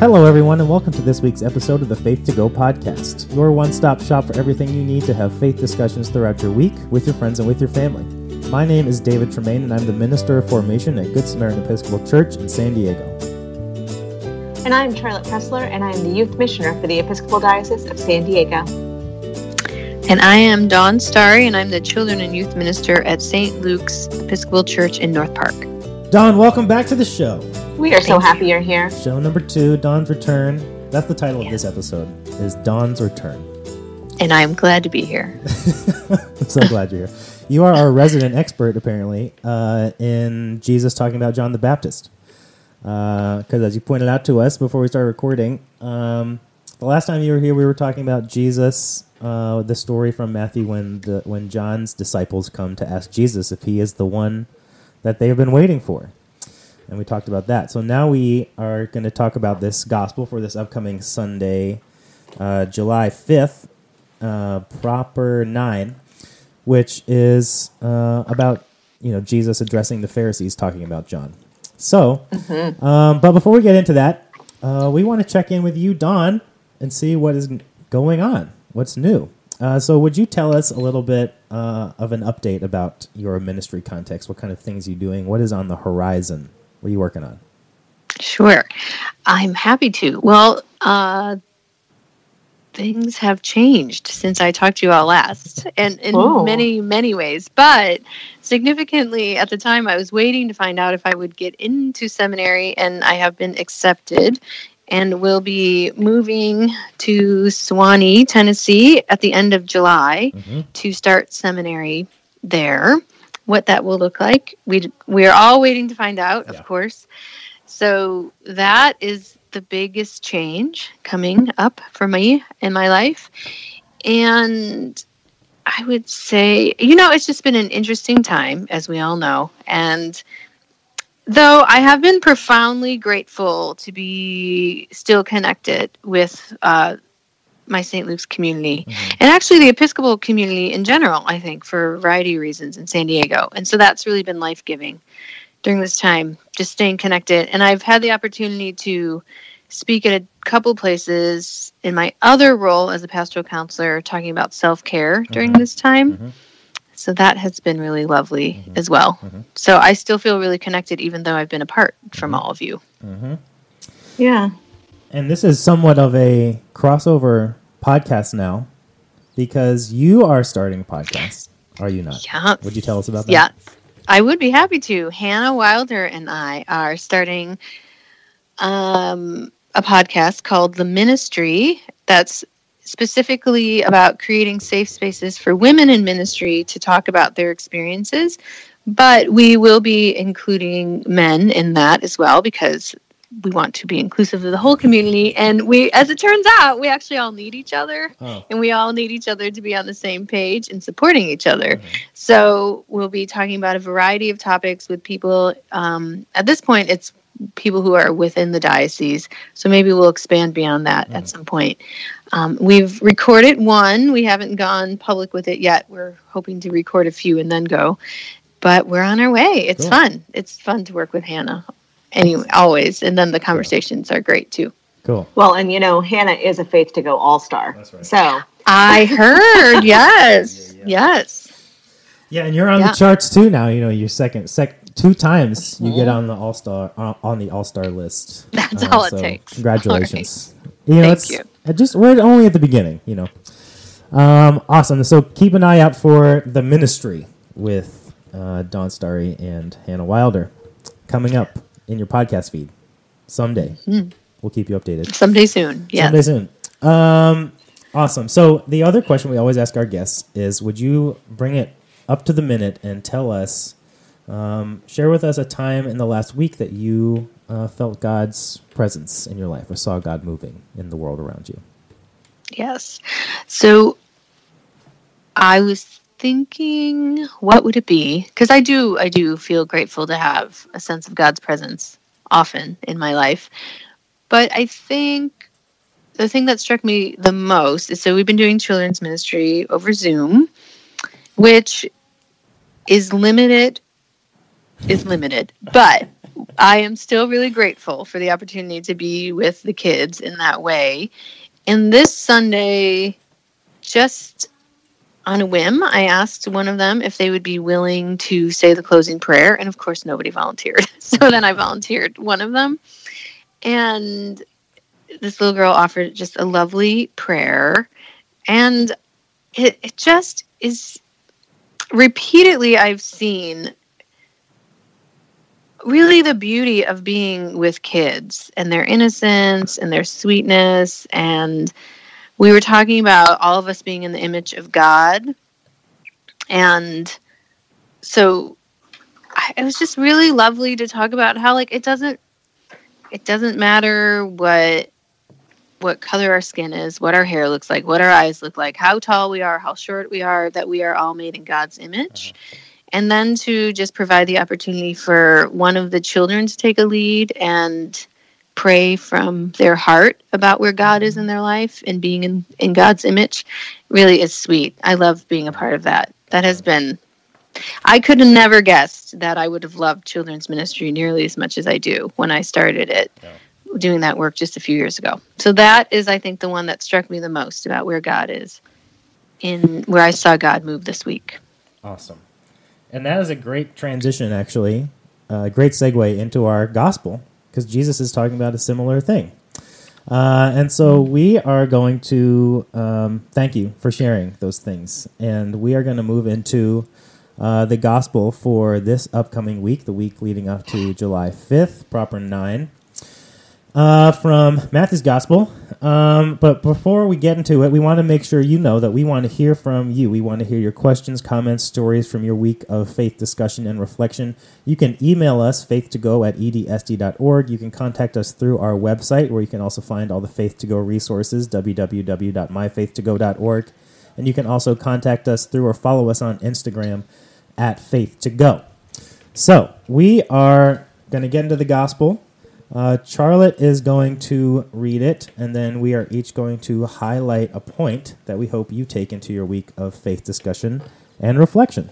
Hello, everyone, and welcome to this week's episode of the Faith to Go podcast, your one stop shop for everything you need to have faith discussions throughout your week with your friends and with your family. My name is David Tremaine, and I'm the Minister of Formation at Good Samaritan Episcopal Church in San Diego. And I'm Charlotte Pressler, and I'm the Youth Missioner for the Episcopal Diocese of San Diego. And I am Dawn Starry, and I'm the Children and Youth Minister at St. Luke's Episcopal Church in North Park. Dawn, welcome back to the show. We are so happy you're here. Show number two, Dawn's Return. That's the title of this episode, is Dawn's Return. And I'm glad to be here. I'm so glad you're here. You are our resident expert, apparently, uh, in Jesus talking about John the Baptist. Because as you pointed out to us before we started recording, um, the last time you were here, we were talking about Jesus, uh, the story from Matthew when the when John's disciples come to ask Jesus if he is the one that they have been waiting for. And we talked about that. So now we are going to talk about this gospel for this upcoming Sunday, uh, July 5th, uh, proper 9, which is uh, about you know Jesus addressing the Pharisees talking about John. So, um, but before we get into that, uh, we want to check in with you, Dawn, and see what is going on. What's new? Uh, so, would you tell us a little bit uh, of an update about your ministry context? What kind of things you're doing? What is on the horizon? What are you working on? Sure. I'm happy to. Well, uh, things have changed since I talked to you all last, and in Oh. many, many ways. But significantly, at the time, I was waiting to find out if I would get into seminary, and I have been accepted and we'll be moving to Sewanee, Tennessee at the end of July Mhm. to start seminary there. What that will look like, we we are all waiting to find out, Yeah. of course. So that is the biggest change coming up for me in my life. And I would say, you know, it's just been an interesting time, as we all know. And though I have been profoundly grateful to be still connected with uh, my St. Luke's community Mhm. and actually the Episcopal community in general, I think, for a variety of reasons in San Diego. And so that's really been life giving during this time, just staying connected. And I've had the opportunity to speak at a couple places in my other role as a pastoral counselor, talking about self care during Mhm. this time. Mhm. So that has been really lovely Mhm. as well. Mhm. So I still feel really connected, even though I've been apart from Mhm. all of you. Mhm. Yeah. And this is somewhat of a crossover podcast now because you are starting a podcast. Are you not? Yeah. Would you tell us about that? Yeah, I would be happy to. Hannah Wilder and I are starting um, a podcast called The Ministry that's specifically about creating safe spaces for women in ministry to talk about their experiences. But we will be including men in that as well because we want to be inclusive of the whole community. And we, as it turns out, we actually all need each other Oh. and we all need each other to be on the same page and supporting each other. Mhm. So we'll be talking about a variety of topics with people. Um, at this point, it's people who are within the diocese. So maybe we'll expand beyond that Mhm. at some point. Um, we've recorded one. We haven't gone public with it yet. We're hoping to record a few and then go. But we're on our way. It's Cool. fun. It's fun to work with Hannah. Anyway, always. And then the conversations are great too. Cool. Well, and you know, Hannah is a Faith to Go All Star. That's right. So I heard. yes. Yeah, yeah. Yes. Yeah, and you're on Yeah. the charts too now. You know, you're second, sec, two times you get on the all star uh, on the all star list. That's Uh, all it takes. Congratulations. You know, Thank it's you. Just we're only at the beginning. You know, um, awesome. So keep an eye out for the ministry with uh, Dawn Starry and Hannah Wilder coming up in your podcast feed someday. Mhm. We'll keep you updated. Someday soon. Yeah. Someday soon. Um, awesome. So the other question we always ask our guests is: Would you bring it up to the minute and tell us, um, share with us a time in the last week that you uh, felt God's presence in your life or saw God moving in the world around you? Yes. So I was thinking, what would it be? Because I do, I do feel grateful to have a sense of God's presence often in my life. But I think the thing that struck me the most is so we've been doing children's ministry over Zoom, which is limited is limited. But I am still really grateful for the opportunity to be with the kids in that way. And this Sunday, just on a whim, I asked one of them if they would be willing to say the closing prayer. And of course, nobody volunteered. so then I volunteered one of them. And this little girl offered just a lovely prayer. And it, it just is repeatedly, I've seen really the beauty of being with kids and their innocence and their sweetness. And we were talking about all of us being in the image of God. And so it was just really lovely to talk about how like it doesn't it doesn't matter what what color our skin is, what our hair looks like, what our eyes look like, how tall we are, how short we are, that we are all made in God's image. Uh-huh and then to just provide the opportunity for one of the children to take a lead and pray from their heart about where God is in their life and being in, in God's image really is sweet. I love being a part of that. That has been, I could have never guessed that I would have loved children's ministry nearly as much as I do when I started it, yeah. doing that work just a few years ago. So that is, I think, the one that struck me the most about where God is in where I saw God move this week. Awesome. And that is a great transition, actually, a great segue into our gospel, because Jesus is talking about a similar thing. Uh, and so we are going to um, thank you for sharing those things. And we are going to move into uh, the gospel for this upcoming week, the week leading up to July 5th, proper 9 uh, from Matthew's Gospel. Um, but before we get into it, we want to make sure you know that we want to hear from you. We want to hear your questions, comments, stories from your week of faith discussion and reflection. You can email us, faith2go at edsd.org. You can contact us through our website, where you can also find all the Faith to Go resources, www.myfaith2go.org. And you can also contact us through or follow us on Instagram at faith2go. So we are going to get into the gospel. Uh, Charlotte is going to read it, and then we are each going to highlight a point that we hope you take into your week of faith discussion and reflection.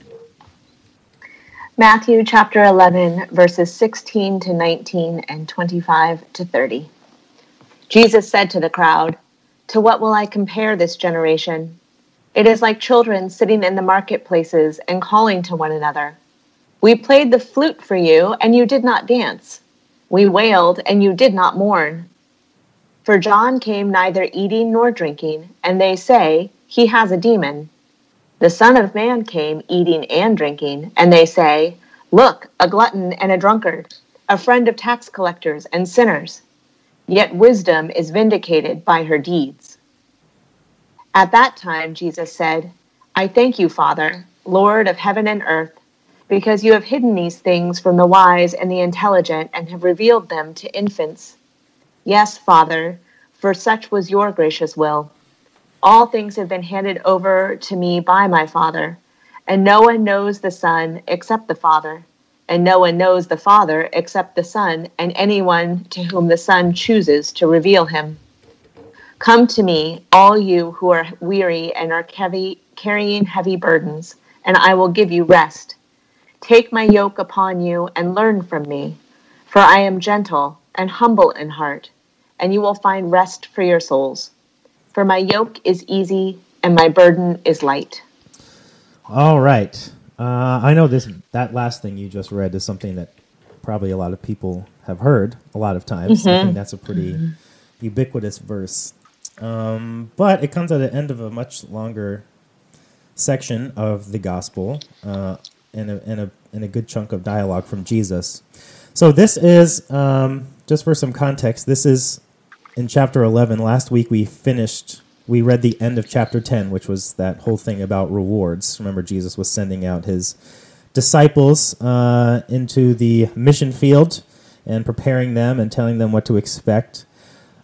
Matthew chapter 11, verses 16 to 19 and 25 to 30. Jesus said to the crowd, To what will I compare this generation? It is like children sitting in the marketplaces and calling to one another. We played the flute for you, and you did not dance. We wailed, and you did not mourn. For John came neither eating nor drinking, and they say, He has a demon. The Son of Man came eating and drinking, and they say, Look, a glutton and a drunkard, a friend of tax collectors and sinners. Yet wisdom is vindicated by her deeds. At that time, Jesus said, I thank you, Father, Lord of heaven and earth because you have hidden these things from the wise and the intelligent and have revealed them to infants. Yes, Father, for such was your gracious will. All things have been handed over to me by my Father, and no one knows the Son except the Father, and no one knows the Father except the Son, and anyone to whom the Son chooses to reveal him. Come to me, all you who are weary and are heavy, carrying heavy burdens, and I will give you rest. Take my yoke upon you and learn from me, for I am gentle and humble in heart, and you will find rest for your souls. For my yoke is easy and my burden is light. All right. Uh, I know this that last thing you just read is something that probably a lot of people have heard a lot of times. Mm-hmm. I think that's a pretty mm-hmm. ubiquitous verse. Um, but it comes at the end of a much longer section of the gospel. Uh, and a, a, a good chunk of dialogue from Jesus. So this is, um, just for some context, this is in chapter 11. Last week we finished, we read the end of chapter 10, which was that whole thing about rewards. Remember, Jesus was sending out his disciples uh, into the mission field and preparing them and telling them what to expect.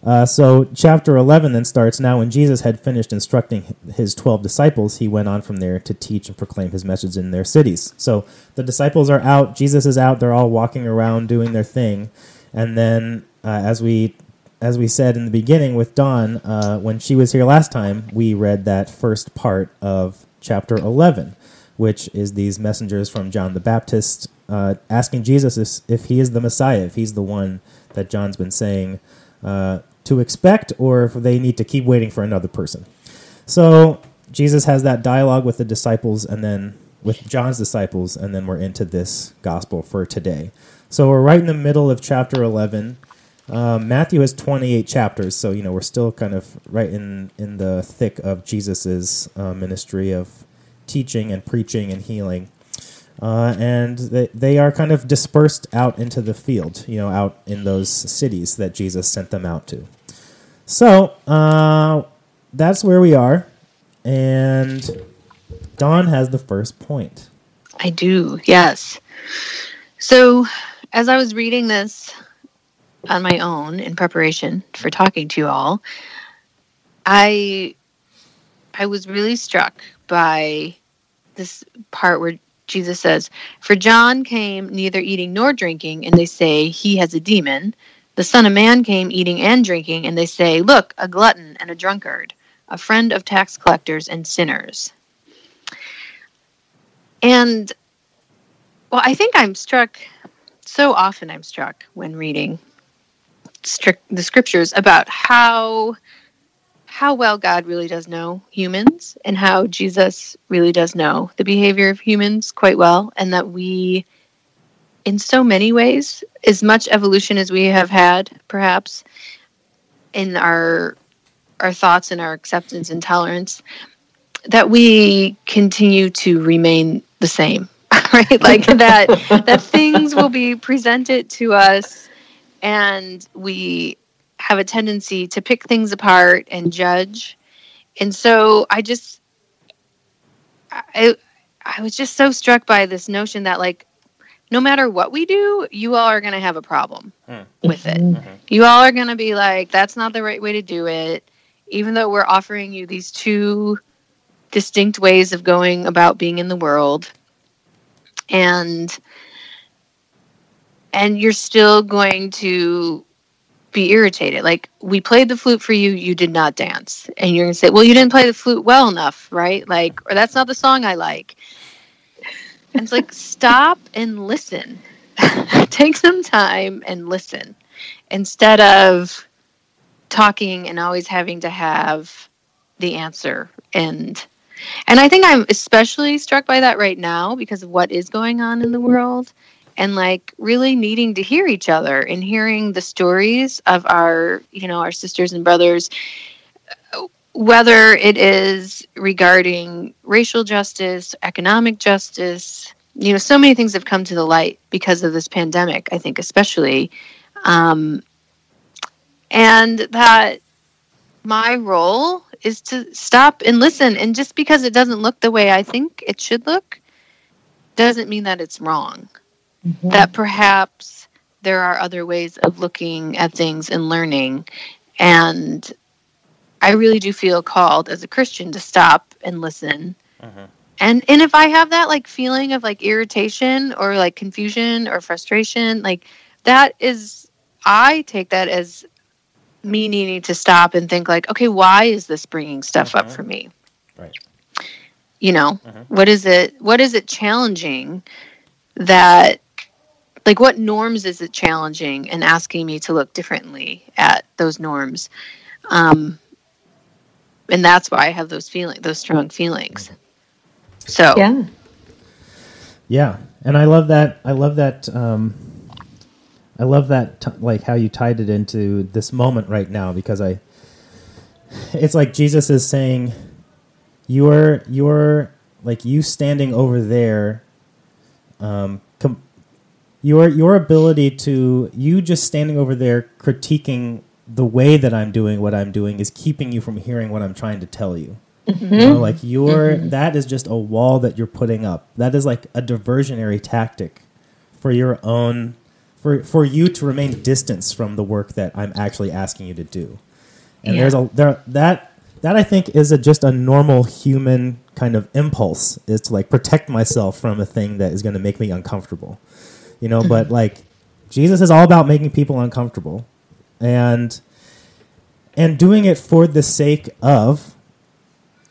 Uh, so, chapter 11 then starts now when Jesus had finished instructing his 12 disciples, he went on from there to teach and proclaim his message in their cities. So, the disciples are out, Jesus is out, they're all walking around doing their thing. And then, uh, as we as we said in the beginning with Dawn, uh, when she was here last time, we read that first part of chapter 11, which is these messengers from John the Baptist uh, asking Jesus if, if he is the Messiah, if he's the one that John's been saying uh, to expect, or if they need to keep waiting for another person. So Jesus has that dialogue with the disciples and then with John's disciples, and then we're into this gospel for today. So we're right in the middle of chapter 11. Um, Matthew has 28 chapters, so you know we're still kind of right in in the thick of Jesus's uh, ministry of teaching and preaching and healing, uh, and they, they are kind of dispersed out into the field, you know, out in those cities that Jesus sent them out to. So uh, that's where we are, and Dawn has the first point. I do, yes. So, as I was reading this on my own in preparation for talking to you all, I I was really struck by this part where Jesus says, "For John came neither eating nor drinking, and they say he has a demon. The Son of Man came eating and drinking, and they say, look, a glutton and a drunkard, a friend of tax collectors and sinners." And well, I think I'm struck so often I'm struck when reading strict, the scriptures about how how well God really does know humans and how Jesus really does know the behavior of humans quite well and that we in so many ways as much evolution as we have had perhaps in our our thoughts and our acceptance and tolerance that we continue to remain the same right? Like that that things will be presented to us and we have a tendency to pick things apart and judge. And so i just i i was just so struck by this notion that like no matter what we do you all are going to have a problem Mm. with it. Mhm. you all are going to be like that's not the right way to do it. Even though we're offering you these two distinct ways of going about being in the world and and you're still going to be irritated. Like we played the flute for you you did not dance. And you're going to say well you didn't play the flute well enough right? Like or that's not the song i like. and it's like stop and listen. Take some time and listen. Instead of talking and always having to have the answer and and i think i'm especially struck by that right now because of what is going on in the world and like really needing to hear each other and hearing the stories of our you know our sisters and brothers whether it is regarding racial justice economic justice you know so many things have come to the light because of this pandemic i think especially um, and that my role is to stop and listen and just because it doesn't look the way i think it should look doesn't mean that it's wrong Mhm. that perhaps there are other ways of looking at things and learning and i really do feel called as a christian to stop and listen Mhm. and and if i have that like feeling of like irritation or like confusion or frustration like that is i take that as me needing to stop and think like okay why is this bringing stuff up Mhm. for me Right. you know Mhm. what is it what is it challenging that like what norms is it challenging and asking me to look differently at those norms um and that's why i have those feelings those strong feelings so Yeah. Yeah, and I love that. I love that. Um, I love that, t- like how you tied it into this moment right now, because I. It's like Jesus is saying, "You're you're like you standing over there." Um, com- your your ability to you just standing over there critiquing the way that I'm doing what I'm doing is keeping you from hearing what I'm trying to tell you. Mm-hmm. You know, like you're mm-hmm. that is just a wall that you're putting up. That is like a diversionary tactic for your own for for you to remain distance from the work that I'm actually asking you to do. And Yeah. there's a there that that I think is a, just a normal human kind of impulse is to like protect myself from a thing that is going to make me uncomfortable. You know, but mm-hmm. like Jesus is all about making people uncomfortable. And and doing it for the sake of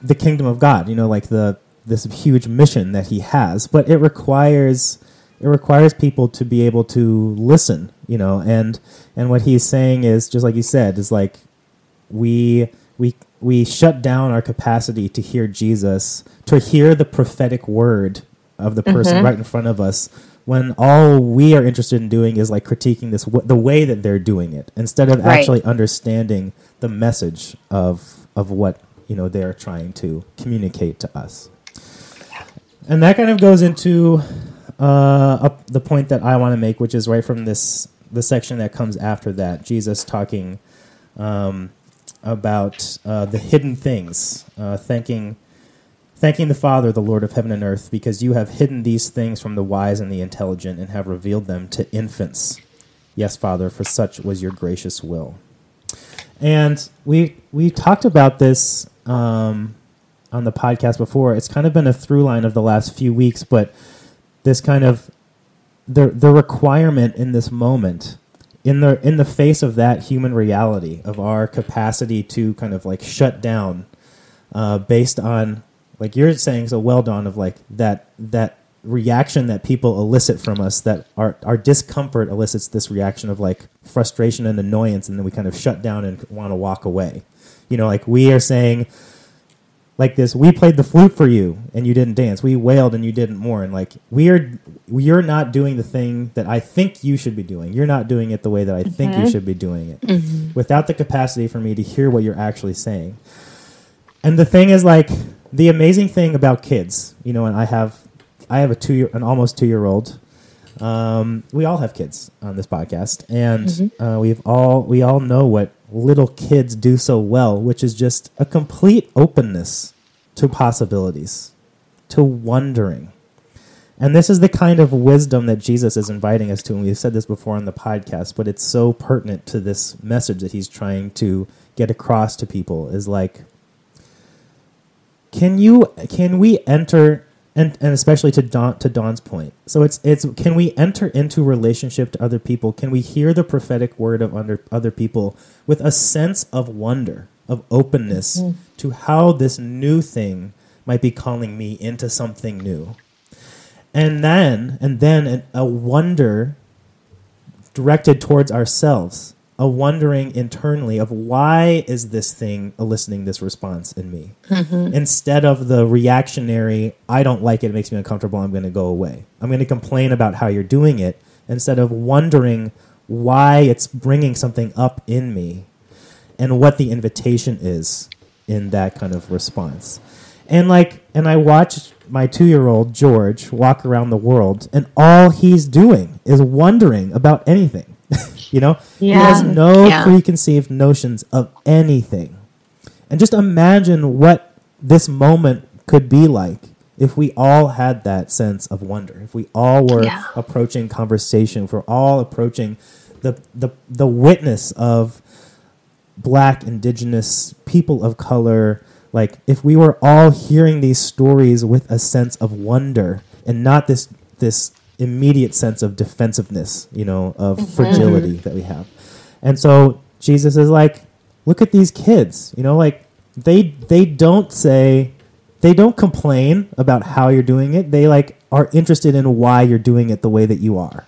the kingdom of God. You know, like the this huge mission that he has, but it requires it requires people to be able to listen. You know, and and what he's saying is just like you said is like we we we shut down our capacity to hear Jesus, to hear the prophetic word of the person Mhm. right in front of us when all we are interested in doing is like critiquing this w- the way that they're doing it instead of Right. actually understanding the message of of what you know they're trying to communicate to us and that kind of goes into uh, the point that I want to make, which is right from this the section that comes after that. Jesus talking um, about uh, the hidden things, uh, thanking thanking the Father, the Lord of heaven and earth, because you have hidden these things from the wise and the intelligent, and have revealed them to infants. Yes, Father, for such was your gracious will. And we we talked about this um, on the podcast before. It's kind of been a through line of the last few weeks, but this kind of the the requirement in this moment in the in the face of that human reality of our capacity to kind of like shut down uh, based on like you're saying so well done of like that that reaction that people elicit from us that our our discomfort elicits this reaction of like frustration and annoyance and then we kind of shut down and want to walk away. You know like we are saying like this we played the flute for you and you didn't dance. We wailed and you didn't mourn. Like we are you're not doing the thing that i think you should be doing. You're not doing it the way that i think you Mhm. should be doing it. Without the capacity for me to hear what you're actually saying. And the thing is like the amazing thing about kids you know and i have i have a two year an almost two year old um, we all have kids on this podcast and uh, we've all we all know what little kids do so well which is just a complete openness to possibilities to wondering. And this is the kind of wisdom that jesus is inviting us to and we've said this before on the podcast but it's so pertinent to this message that he's trying to get across to people is like can you can we enter and, and especially to Dawn to Dawn's point. So it's it's can we enter into relationship to other people? Can we hear the prophetic word of under other people with a sense of wonder, of openness mm-hmm. to how this new thing might be calling me into something new? And then and then a wonder directed towards ourselves, a wondering internally of why is this thing eliciting this response in me? Mm-hmm. Instead of the reactionary, I don't like it, it makes me uncomfortable, I'm going to go away. I'm going to complain about how you're doing it instead of wondering why it's bringing something up in me and what the invitation is in that kind of response. And like, and I watched my two year old George walk around the world, and all he's doing is wondering about anything. You know, he has no Yeah. preconceived notions of anything. And just imagine what this moment could be like if we all had that sense of wonder. If we all were Yeah. approaching conversation, if we're all approaching the, the, the witness of black, indigenous, people of color, like if we were all hearing these stories with a sense of wonder and not this this immediate sense of defensiveness, you know, of mm-hmm. fragility mm-hmm. that we have. And so Jesus is like, look at these kids, you know, like they they don't say they don't complain about how you're doing it. They like are interested in why you're doing it the way that you are.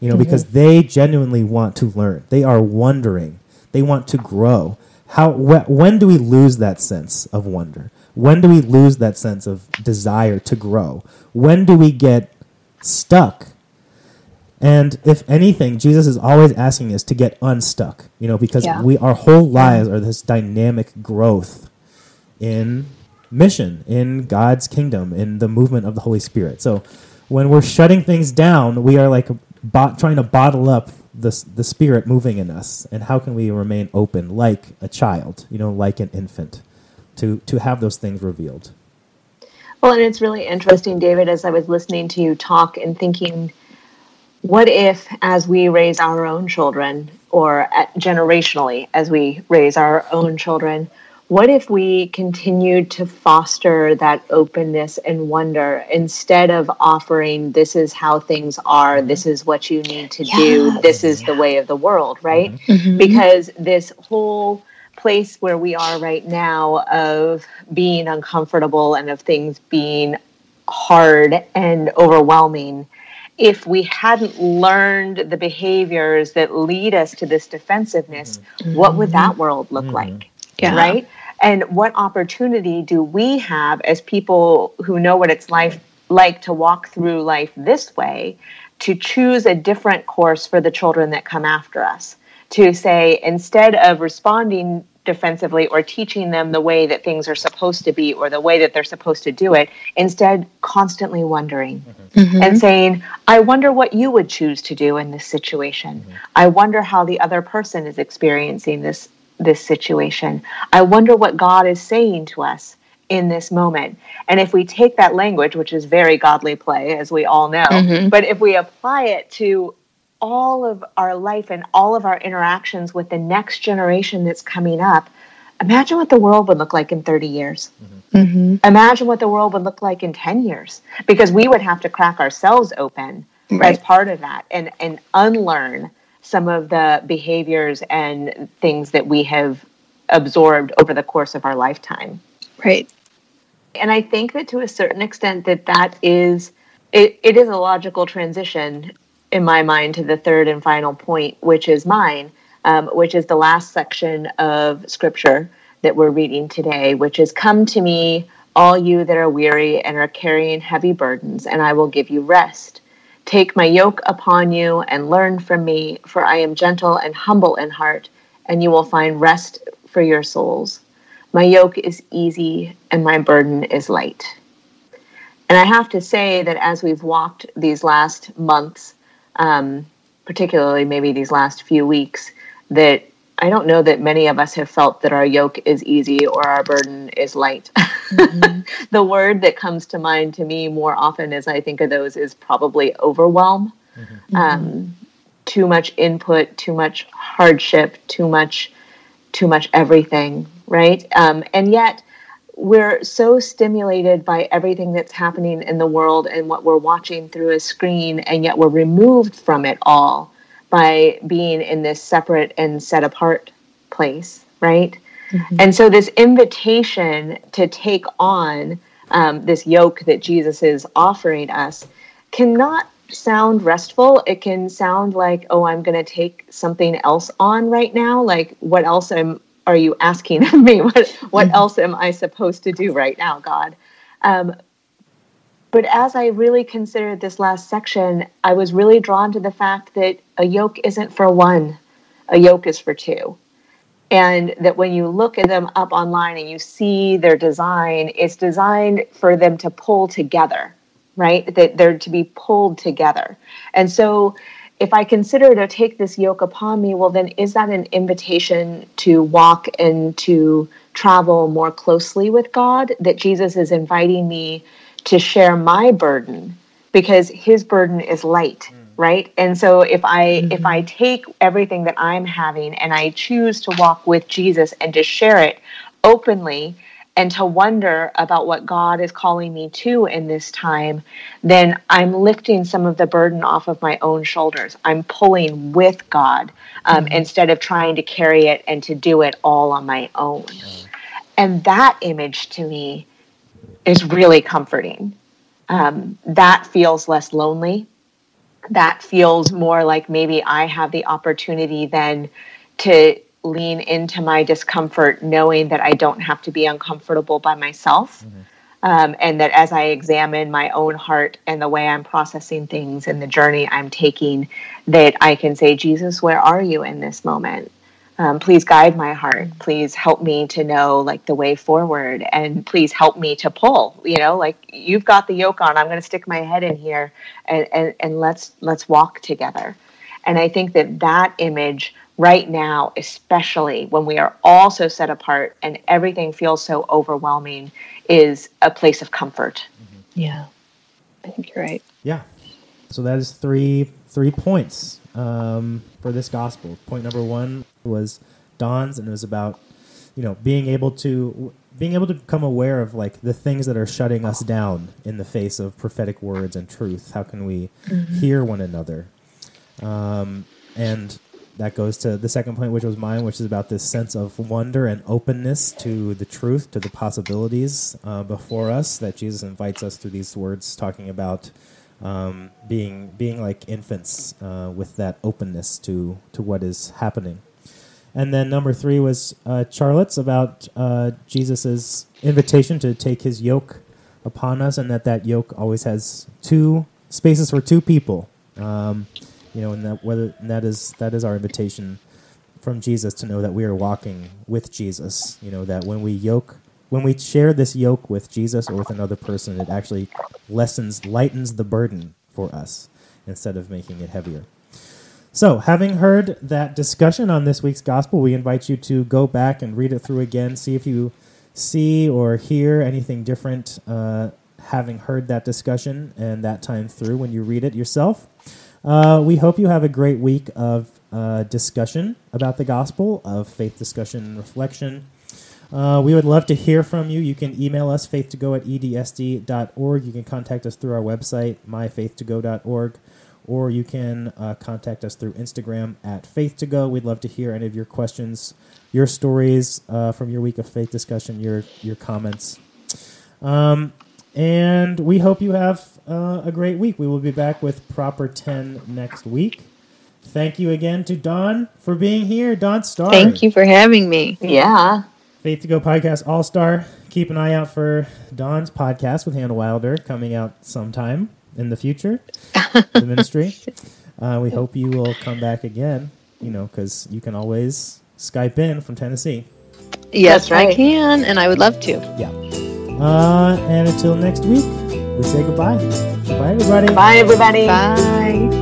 You know, mm-hmm. because they genuinely want to learn. They are wondering. They want to grow. How wh- when do we lose that sense of wonder? When do we lose that sense of desire to grow? When do we get stuck? And if anything, Jesus is always asking us to get unstuck, you know, because Yeah. we our whole lives are this dynamic growth in mission, in God's kingdom, in the movement of the Holy Spirit. So when we're shutting things down, we are like bot, trying to bottle up the, the Spirit moving in us. And how can we remain open like a child, you know, like an infant, to, to have those things revealed? Well, and it's really interesting, David, as I was listening to you talk and thinking, what if, as we raise our own children, or at, generationally, as we raise our own children, what if we continued to foster that openness and wonder instead of offering, this is how things are, this is what you need to do, this is the way of the world, right? Mhm. because this whole place where we are right now of being uncomfortable and of things being hard and overwhelming, if we hadn't learned the behaviors that lead us to this defensiveness, mm-hmm. what would that world look mm-hmm. like? Yeah. Right? And what opportunity do we have as people who know what it's like, like to walk through life this way to choose a different course for the children that come after us? To say, instead of responding defensively or teaching them the way that things are supposed to be or the way that they're supposed to do it, instead, constantly wondering mm-hmm. and saying, I wonder what you would choose to do in this situation. Mm-hmm. I wonder how the other person is experiencing this this situation. I wonder what God is saying to us in this moment. And if we take that language, which is very godly play, as we all know, mm-hmm. but if we apply it to all of our life and all of our interactions with the next generation that's coming up, imagine what the world would look like in 30 years. Mm-hmm. Mm-hmm. Imagine what the world would look like in 10 years, because we would have to crack ourselves open right. as part of that and, and unlearn some of the behaviors and things that we have absorbed over the course of our lifetime. Right. And I think that to a certain extent that that is it, it is a logical transition in my mind to the third and final point, which is mine, um, which is the last section of scripture that we're reading today, which is Come to me, all you that are weary and are carrying heavy burdens, and I will give you rest. Take my yoke upon you and learn from me, for I am gentle and humble in heart, and you will find rest for your souls. My yoke is easy and my burden is light. And I have to say that as we've walked these last months um, particularly maybe these last few weeks, that I don't know that many of us have felt that our yoke is easy or our burden is light. Mm-hmm. the word that comes to mind to me more often as I think of those is probably overwhelm. Mm-hmm. Um, too much input, too much hardship, too much, too much everything, right? Um, and yet, we're so stimulated by everything that's happening in the world and what we're watching through a screen, and yet we're removed from it all by being in this separate and set apart place, right? Mm-hmm. And so, this invitation to take on um, this yoke that Jesus is offering us cannot sound restful. It can sound like, oh, I'm going to take something else on right now. Like, what else am are you asking of me? What what mm-hmm. else am I supposed to do right now, God? Um, but as I really considered this last section, I was really drawn to the fact that a yoke isn't for one, a yoke is for two. And that when you look at them up online and you see their design, it's designed for them to pull together, right? That they're to be pulled together. And so if I consider to take this yoke upon me, well, then is that an invitation to walk and to travel more closely with God? That Jesus is inviting me to share my burden because his burden is light. Mm. Right. And so if I mm-hmm. if I take everything that I'm having and I choose to walk with Jesus and to share it openly, and to wonder about what God is calling me to in this time, then I'm lifting some of the burden off of my own shoulders. I'm pulling with God um, mm-hmm. instead of trying to carry it and to do it all on my own. Mm-hmm. And that image to me is really comforting. Um, that feels less lonely. That feels more like maybe I have the opportunity then to lean into my discomfort, knowing that I don't have to be uncomfortable by myself. Mm-hmm. Um, and that as I examine my own heart and the way I'm processing things and the journey I'm taking, that I can say, Jesus, where are you in this moment? Um, please guide my heart. Please help me to know like the way forward, and please help me to pull. You know, like you've got the yoke on. I'm going to stick my head in here, and and and let's let's walk together. And I think that that image right now, especially when we are all so set apart and everything feels so overwhelming, is a place of comfort. Mm-hmm. Yeah, I think you're right. Yeah. So that is three three points um, for this gospel. Point number one was Dawn's, and it was about you know being able to being able to become aware of like the things that are shutting us down in the face of prophetic words and truth. How can we mm-hmm. hear one another? Um, and that goes to the second point, which was mine, which is about this sense of wonder and openness to the truth, to the possibilities uh, before us that Jesus invites us through these words, talking about um, being being like infants uh, with that openness to to what is happening. And then number three was uh, Charlotte's about uh, Jesus's invitation to take his yoke upon us, and that that yoke always has two spaces for two people. Um, you know, and that whether and that is that is our invitation from Jesus to know that we are walking with Jesus. You know that when we yoke, when we share this yoke with Jesus or with another person, it actually lessens, lightens the burden for us instead of making it heavier. So, having heard that discussion on this week's gospel, we invite you to go back and read it through again, see if you see or hear anything different uh, having heard that discussion and that time through when you read it yourself. Uh, we hope you have a great week of uh, discussion about the gospel, of faith discussion and reflection. Uh, we would love to hear from you. You can email us, faith2go at edsd.org. You can contact us through our website, myfaith2go.org, or you can uh, contact us through Instagram at faith2go. We'd love to hear any of your questions, your stories uh, from your week of faith discussion, your, your comments. Um, and we hope you have uh, a great week. We will be back with Proper 10 next week. Thank you again to Dawn for being here. Dawn Star. Thank you for having me. Yeah. Faith to Go Podcast All Star. Keep an eye out for Dawn's podcast with Hannah Wilder coming out sometime in the future, the ministry. Uh, we hope you will come back again, you know, because you can always Skype in from Tennessee. Yes, That's right. I can, and I would love to. Yeah. Uh, and until next week, we say goodbye. Goodbye, everybody. Bye, everybody. Bye.